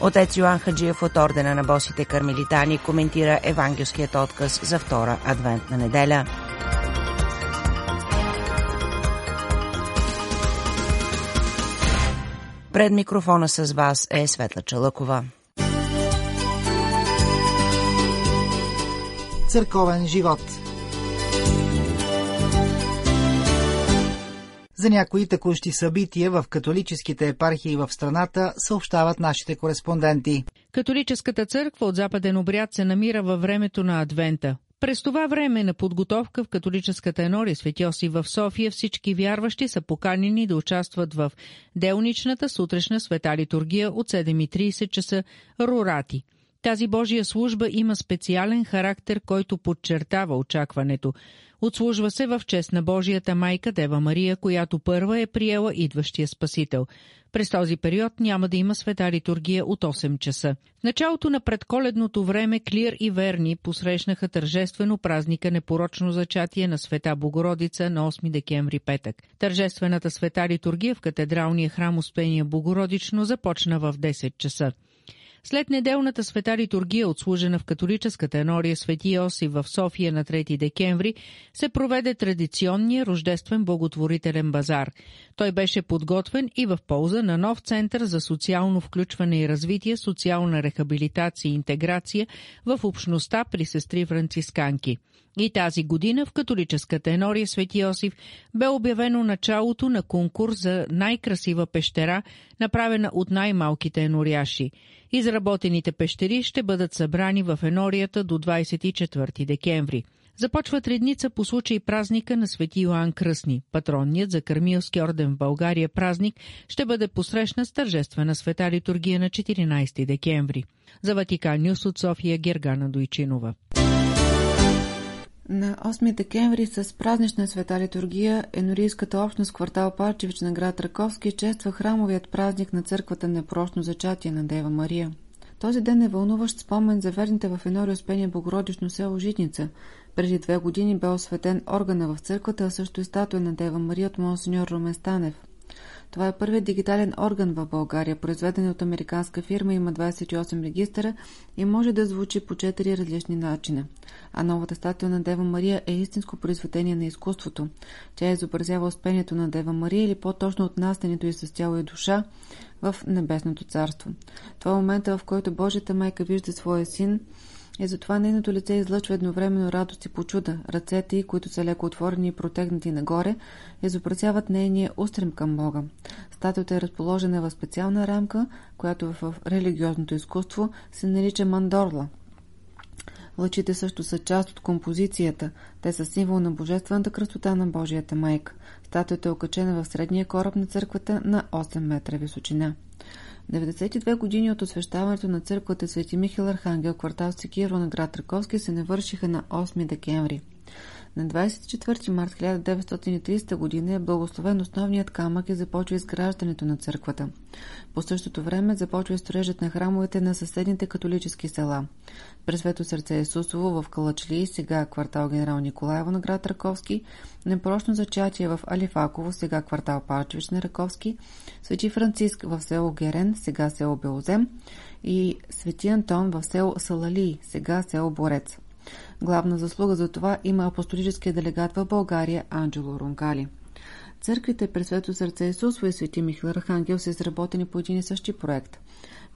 Отец Йоан Хаджиев от Ордена на босите кармелитани коментира евангелският отказ за втора адвентна неделя. Пред микрофона с вас е Светла Чалъкова. Църковен живот За някои текущи събития в католическите епархии в страната съобщават нашите кореспонденти. Католическата църква от Западен обряд се намира във времето на Адвента. През това време на подготовка в католическата енория Светиоси в София всички вярващи са поканени да участват в делничната сутрешна света литургия от 7.30 часа Рурати. Тази Божия служба има специален характер, който подчертава очакването. Отслужва се в чест на Божията майка Дева Мария, която първа е приела идващия Спасител. През този период няма да има света литургия от 8 часа. В началото на предколедното време Клир и Верни посрещнаха тържествено празника Непорочно зачатие на света Богородица на 8 декември петък. Тържествената света литургия в катедралния храм Успения Богородично започна в 10 часа. След неделната света литургия, отслужена в католическата енория Свети Йосиф в София на 3 декември, се проведе традиционния рождествен благотворителен базар. Той беше подготвен и в полза на нов център за социално включване и развитие, социална рехабилитация и интеграция в общността при сестри францисканки. И тази година в католическата енория Свети Йосиф бе обявено началото на конкурс за най-красива пещера, направена от най-малките еноряши. Изработените пещери ще бъдат събрани в енорията до 24 декември. Започва тредница по случай празника на Свети Йоанн Кръсни. Патронният за Кармилски орден в България празник ще бъде посрещна с тържествена света литургия на 14 декември. За Ватикан Нюс от София Гергана Дойчинова. На 8 декември с празнична света литургия енорийската общност квартал Парчевич на град Раковски чества храмовият празник на църквата Непрочно зачатие на Дева Мария. Този ден е вълнуващ спомен за верните в Енори Успение Богородично село Житница. Преди две години бе осветен органа в църквата, а също и статуя на Дева Мария от монсеньор Румен Станев. Това е първият дигитален орган в България, произведен от американска фирма, има 28 регистъра и може да звучи по 4 различни начина. А новата статуя на Дева Мария е истинско произведение на изкуството. Тя изобразява успението на Дева Мария или по-точно отнастянето и с тяло и душа в Небесното царство. Това е момента, в който Божията майка вижда своя син и затова нейното лице излъчва едновременно радост и почуда. Ръцете й, които са леко отворени и протегнати нагоре, изобразяват нейния устрем към Бога. Статуята е разположена в специална рамка, която в религиозното изкуство се нарича мандорла. Лъчите също са част от композицията. Те са символ на божествената красота на Божията майка. Статуята е окачена в средния кораб на църквата на 8 метра височина. 92 години от освещаването на църквата Свети Михил Архангел, квартал Секиро на град Раковски се навършиха на 8 декември. На 24 март 1930 г. е благословен основният камък и започва изграждането на църквата. По същото време започва и строежът на храмовете на съседните католически села. Пресвето сърце Исусово в Калачли, сега квартал Генерал Николаево на град Раковски, непрочно зачатие в Алифаково, сега квартал Палчевич на Раковски, Свети Франциск в село Герен, сега село Белозем и Свети Антон в село Салали, сега село Борец. Главна заслуга за това има апостолическия делегат в България Анджело Ронкали. Църквите през Свето сърце Исусво и Свети Михаил Архангел са изработени по един и същи проект.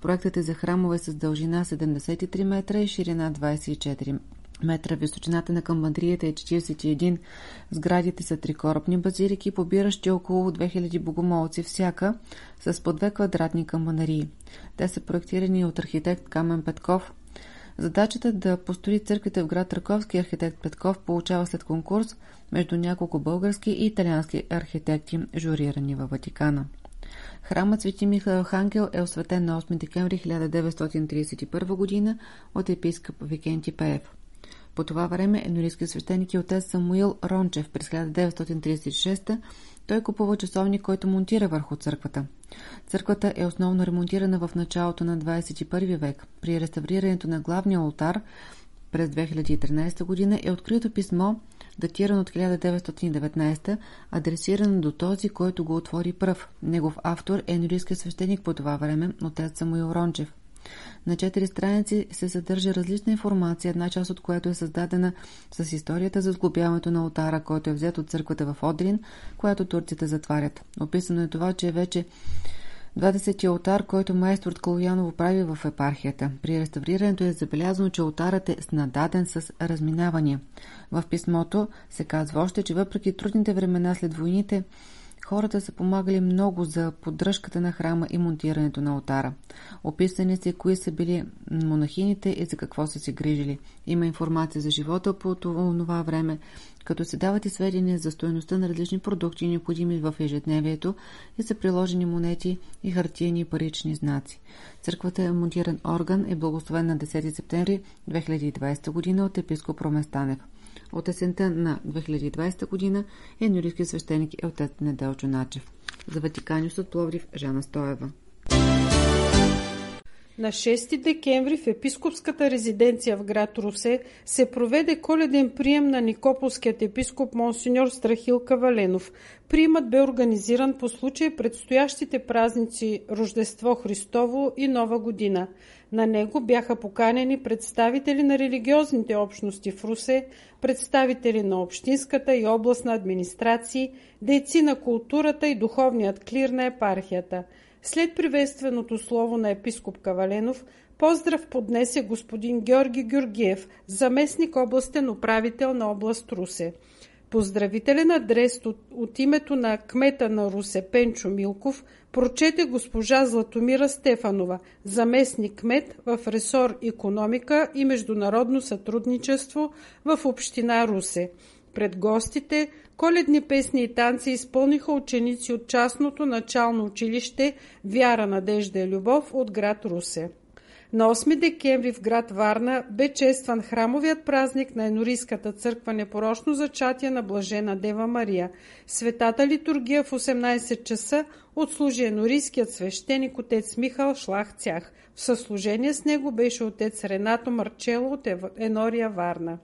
Проектът е за храмове с дължина 73 метра и ширина 24 метра. Височината на камбандрията е 41. Сградите са трикорабни базилики, побиращи около 2000 богомолци всяка, с по две квадратни камбанарии. Те са проектирани от архитект Камен Петков, Задачата да построи църквите в град Раковски архитект Петков получава след конкурс между няколко български и италиански архитекти, журирани във Ватикана. Храмът Свети Михаил Архангел е осветен на 8 декември 1931 г. от епископ Викенти Пеев. По това време енорийският свещеник е отец Самуил Рончев през 1936 той купува часовник, който монтира върху църквата. Църквата е основно ремонтирана в началото на 21 век. При реставрирането на главния алтар през 2013 година е открито писмо, датирано от 1919, адресирано до този, който го отвори пръв. Негов автор е енорийският свещеник по това време, отец Самуил Рончев. На четири страници се съдържа различна информация, една част от която е създадена с историята за сглобяването на алтара, който е взет от църквата в Одрин, която турците затварят. Описано е това, че е вече 20-ти алтар, който майстор Калуяново прави в епархията. При реставрирането е забелязано, че алтарът е снададен с разминавания. В писмото се казва още, че въпреки трудните времена след войните, Хората са помагали много за поддръжката на храма и монтирането на алтара. Описани се кои са били монахините и за какво са се грижили. Има информация за живота по това време, като се дават и сведения за стоеността на различни продукти, необходими в ежедневието и са приложени монети и хартиени парични знаци. Църквата е монтиран орган е благословен на 10 септември 2020 година от епископ Роместанев. От есента на 2020 година е норийски свещеник е отец Неделчо Начев. За Ватиканиус от Пловдив Жана Стоева. На 6 декември в епископската резиденция в град Русе се проведе коледен прием на Никополският епископ Монсеньор Страхил Каваленов. Приемът бе организиран по случай предстоящите празници Рождество Христово и Нова година. На него бяха поканени представители на религиозните общности в Русе, представители на общинската и областна администрации, дейци на културата и духовният клир на епархията – след приветственото слово на епископ Каваленов, поздрав поднесе господин Георги Георгиев, заместник областен управител на област Русе. Поздравителен адрес от, от името на кмета на Русе Пенчо Милков прочете госпожа Златомира Стефанова, заместник кмет в ресор економика и международно сътрудничество в община Русе. Пред гостите коледни песни и танци изпълниха ученици от частното начално училище Вяра, надежда и любов от град Русе. На 8 декември в град Варна бе честван храмовият празник на Енорийската църква Непорочно зачатие на Блажена Дева Мария. Светата литургия в 18 часа отслужи енорийският свещеник отец Михал Шлах Цях. В съслужение с него беше отец Ренато Марчело от Енория Варна.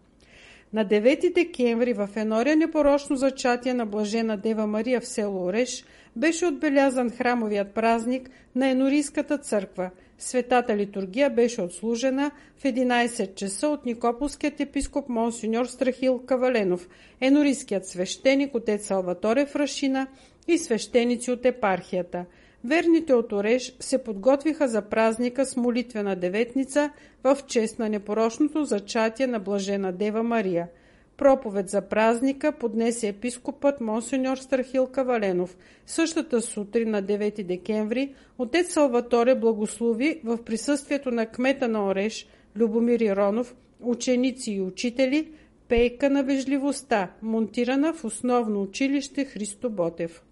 На 9 декември в Енория непорочно зачатие на Блажена Дева Мария в село Ореш беше отбелязан храмовият празник на Енорийската църква. Светата литургия беше отслужена в 11 часа от Никополският епископ Монсеньор Страхил Каваленов, енорийският свещеник отец Салваторе Фрашина и свещеници от епархията – Верните от Ореш се подготвиха за празника с молитвена деветница в чест на непорочното зачатие на Блажена Дева Мария. Проповед за празника поднесе епископът Монсеньор Страхил Каваленов. Същата сутрин на 9 декември отец Салваторе благослови в присъствието на кмета на Ореш Любомир Иронов, ученици и учители, пейка на вежливостта, монтирана в основно училище Христо Ботев.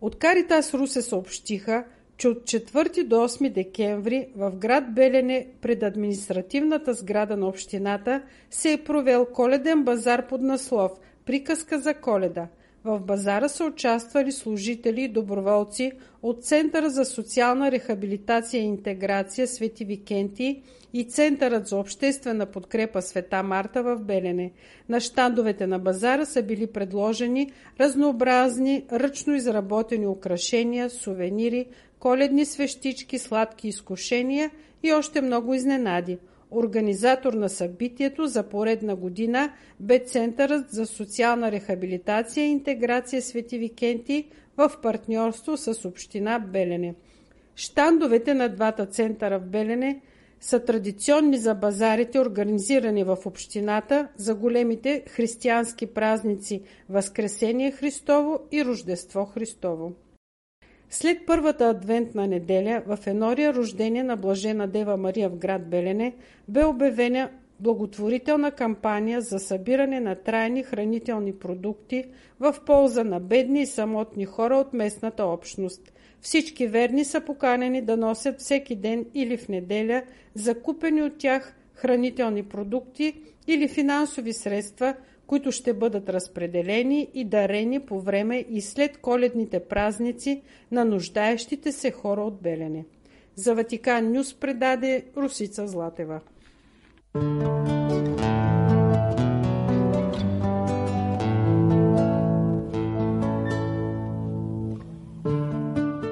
От Каритас Русе съобщиха, че от 4 до 8 декември в град Белене пред административната сграда на общината се е провел коледен базар под наслов «Приказка за коледа». В базара са участвали служители и доброволци от Центъра за социална рехабилитация и интеграция Свети Викенти и Центърът за обществена подкрепа Света Марта в Белене. На щандовете на базара са били предложени разнообразни, ръчно изработени украшения, сувенири, коледни свещички, сладки изкушения и още много изненади. Организатор на събитието за поредна година бе Центърът за социална рехабилитация и интеграция Свети Викенти в партньорство с Община Белене. Штандовете на двата центъра в Белене – са традиционни за базарите, организирани в общината за големите християнски празници Възкресение Христово и Рождество Христово. След първата адвентна неделя в Енория рождение на Блажена Дева Мария в град Белене бе обявена благотворителна кампания за събиране на трайни хранителни продукти в полза на бедни и самотни хора от местната общност – Всички верни са поканени да носят всеки ден или в неделя закупени от тях хранителни продукти или финансови средства, които ще бъдат разпределени и дарени по време и след коледните празници на нуждаещите се хора от Белене. За Ватикан Нюс предаде Русица Златева.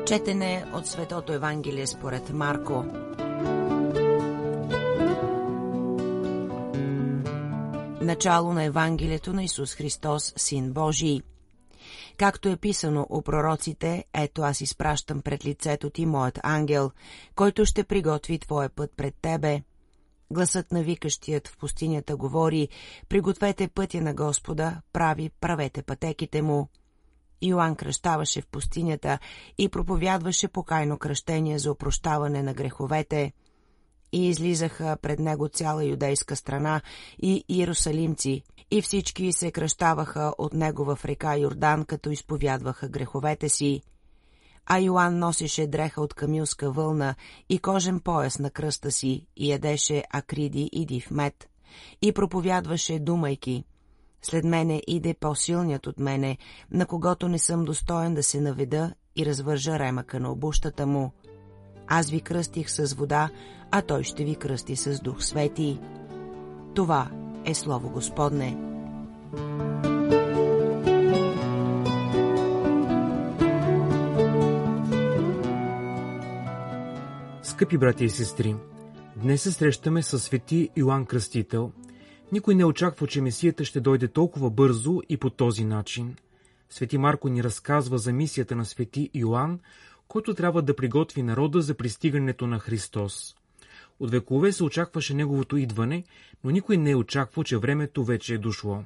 Четене от Светото Евангелие според Марко. Начало на Евангелието на Исус Христос, Син Божий. Както е писано у пророците, ето аз изпращам пред лицето ти моят ангел, който ще приготви твоя път пред тебе. Гласът на викащият в пустинята говори, пригответе пътя на Господа, прави, правете пътеките му. Йоанн кръщаваше в пустинята и проповядваше покайно кръщение за опрощаване на греховете. И излизаха пред него цяла юдейска страна и иерусалимци, и всички се кръщаваха от него в река Йордан, като изповядваха греховете си. А Йоанн носеше дреха от камилска вълна и кожен пояс на кръста си и ядеше акриди и див мед. И проповядваше, думайки – след мене иде по-силният от мене, на когото не съм достоен да се наведа и развържа ремъка на обущата му. Аз ви кръстих с вода, а той ще ви кръсти с дух свети. Това е Слово Господне. Скъпи брати и сестри, днес се срещаме с свети Йоанн Кръстител – никой не очаква, че Месията ще дойде толкова бързо и по този начин. Свети Марко ни разказва за мисията на свети Йоанн, който трябва да приготви народа за пристигането на Христос. От векове се очакваше неговото идване, но никой не е очаквал, че времето вече е дошло.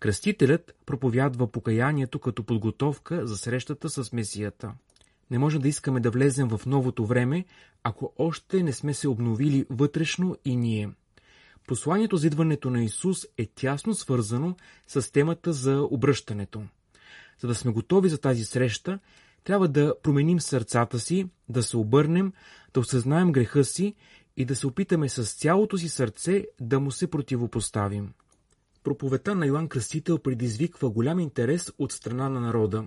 Кръстителят проповядва покаянието като подготовка за срещата с Месията. Не може да искаме да влезем в новото време, ако още не сме се обновили вътрешно и ние. Посланието за идването на Исус е тясно свързано с темата за обръщането. За да сме готови за тази среща, трябва да променим сърцата си, да се обърнем, да осъзнаем греха си и да се опитаме с цялото си сърце да му се противопоставим. Проповета на Йоанн Кръстител предизвиква голям интерес от страна на народа.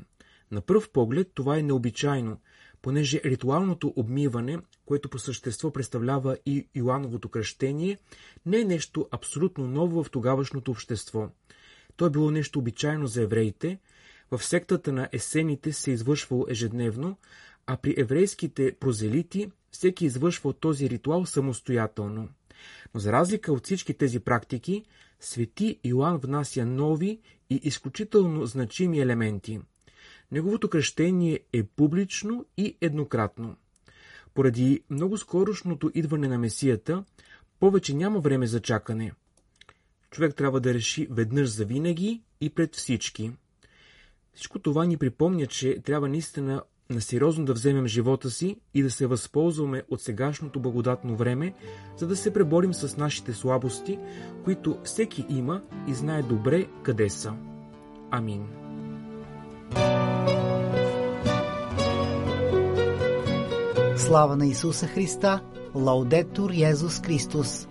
На пръв поглед това е необичайно, понеже ритуалното обмиване, което по същество представлява и Йоановото кръщение, не е нещо абсолютно ново в тогавашното общество. То е било нещо обичайно за евреите, в сектата на есените се извършвало ежедневно, а при еврейските прозелити всеки извършвал този ритуал самостоятелно. Но за разлика от всички тези практики, свети Йоанн внася нови и изключително значими елементи – Неговото кръщение е публично и еднократно. Поради много скорошното идване на Месията, повече няма време за чакане. Човек трябва да реши веднъж за винаги и пред всички. Всичко това ни припомня, че трябва наистина на сериозно да вземем живота си и да се възползваме от сегашното благодатно време, за да се преборим с нашите слабости, които всеки има и знае добре къде са. Амин. Слава на Исуса Христа! Лаудетур Йезус Христос!